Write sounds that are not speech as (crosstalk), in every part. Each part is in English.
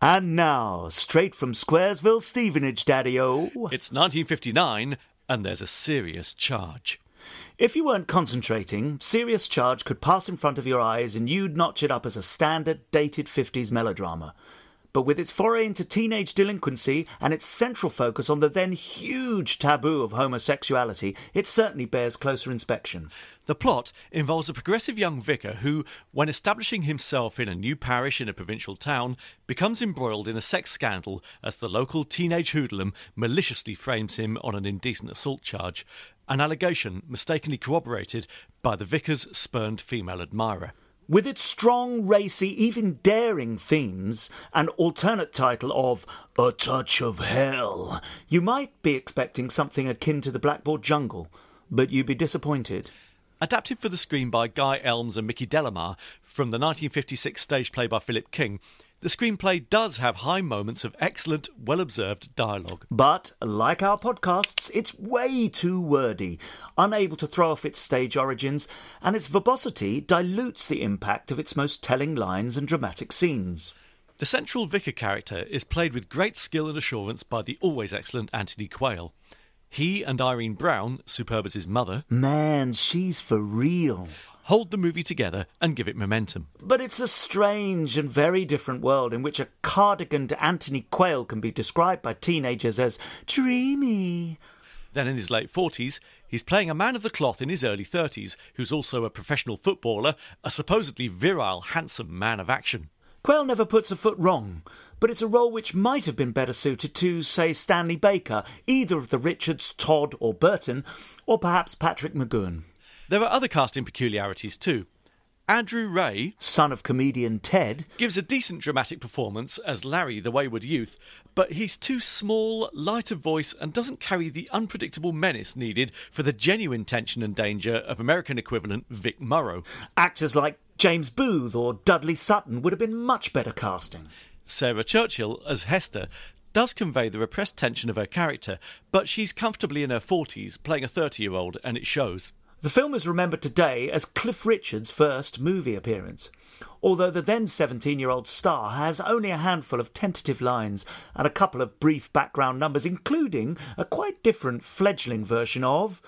And now, straight from Squaresville, Stevenage, Daddy O. It's 1959, and there's a serious charge. If you weren't concentrating, serious charge could pass in front of your eyes and you'd notch it up as a standard, dated 50s melodrama. But with its foray into teenage delinquency and its central focus on the then huge taboo of homosexuality, it certainly bears closer inspection. The plot involves a progressive young vicar who, when establishing himself in a new parish in a provincial town, becomes embroiled in a sex scandal as the local teenage hoodlum maliciously frames him on an indecent assault charge, an allegation mistakenly corroborated by the vicar's spurned female admirer. With its strong, racy, even daring themes and alternate title of A Touch of Hell, you might be expecting something akin to the Blackboard Jungle, but you'd be disappointed. Adapted for the screen by Guy Elmes and Mickey Delamar from the 1956 stage play by Philip King, the screenplay does have high moments of excellent, well observed dialogue. But, like our podcasts, it's way too wordy, unable to throw off its stage origins, and its verbosity dilutes the impact of its most telling lines and dramatic scenes. The central vicar character is played with great skill and assurance by the always excellent Anthony Quayle. He and Irene Browne, superb as his mother, Man, she's for real. hold the movie together and give it momentum. But it's a strange and very different world in which a cardiganed Anthony Quayle can be described by teenagers as dreamy. Then in his late 40s, he's playing a man of the cloth in his early 30s who's also a professional footballer, a supposedly virile, handsome man of action. Quayle never puts a foot wrong, but it's a role which might have been better suited to, say, Stanley Baker, either of the Richards, Todd, or Burton, or perhaps Patrick McGoohan. There are other casting peculiarities too. Andrew Ray Son of comedian Ted, gives a decent dramatic performance as Larry the Wayward Youth, but he's too small, light of voice, and doesn't carry the unpredictable menace needed for the genuine tension and danger of American equivalent Vic Morrow. actors like James Booth or Dudley Sutton would have been much better casting. Sarah Churchill as Hester does convey the repressed tension of her character, but she's comfortably in her 40s, playing a 30 year old, and it shows. The film is remembered today as Cliff Richard's first movie appearance, although the then 17 year old star has only a handful of tentative lines and a couple of brief background numbers, including a quite different fledgling version of.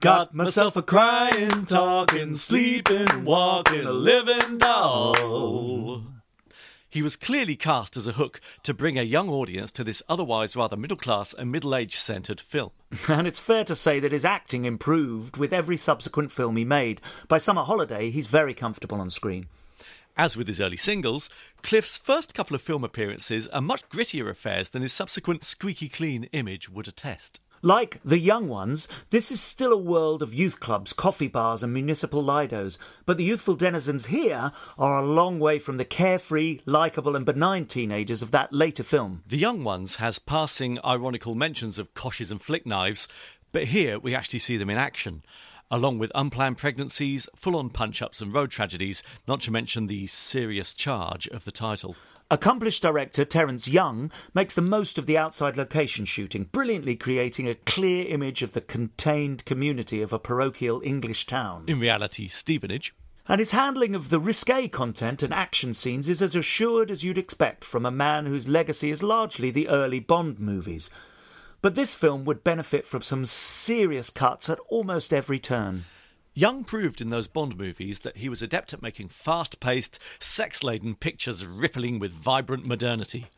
Got myself a crying, talking, sleeping, walking, a living doll. He was clearly cast as a hook to bring a young audience to this otherwise rather middle class and middle age centred film. (laughs) And it's fair to say that his acting improved with every subsequent film he made. By Summer Holiday, he's very comfortable on screen. As with his early singles, Cliff's first couple of film appearances are much grittier affairs than his subsequent squeaky clean image would attest. Like The Young Ones, this is still a world of youth clubs, coffee bars, and municipal lidos, but the youthful denizens here are a long way from the carefree, likeable, and benign teenagers of that later film. The Young Ones has passing ironical mentions of coshes and flick knives, but here we actually see them in action, along with unplanned pregnancies, full on punch ups, and road tragedies, not to mention the serious charge of the title. Accomplished director Terence Young makes the most of the outside location shooting, brilliantly creating a clear image of the contained community of a parochial English town. In reality, Stevenage. And his handling of the risque content and action scenes is as assured as you'd expect from a man whose legacy is largely the early Bond movies. But this film would benefit from some serious cuts at almost every turn. Young proved in those Bond movies that he was adept at making fast paced, sex laden pictures rippling with vibrant modernity.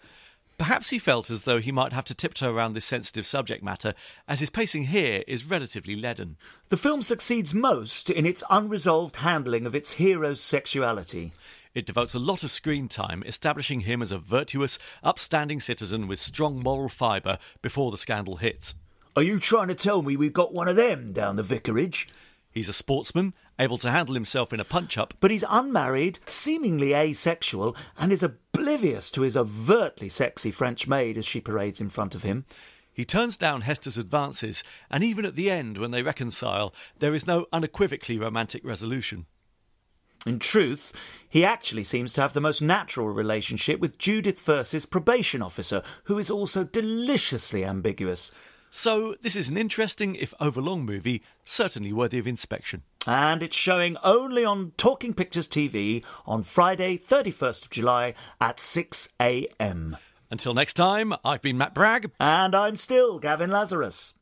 Perhaps he felt as though he might have to tiptoe around this sensitive subject matter, as his pacing here is relatively leaden. The film succeeds most in its unresolved handling of its hero's sexuality. It devotes a lot of screen time establishing him as a virtuous, upstanding citizen with strong moral fibre before the scandal hits. Are you trying to tell me we've got one of them down the vicarage? He's a sportsman, able to handle himself in a punch up, But he's unmarried, seemingly asexual, and is oblivious to his overtly sexy French maid as she parades in front of him. He turns down Hester's advances, and even at the end, when they reconcile, there is no unequivocally romantic resolution. In truth, he actually seems to have the most natural relationship with Judith Furse's probation officer, who is also deliciously ambiguous. So, this is an interesting, if overlong, movie, certainly worthy of inspection. And it's showing only on Talking Pictures TV on Friday, 31st of July at 6 a.m. Until next time, I've been Matt Bragg. And I'm still Gavin Lazarus.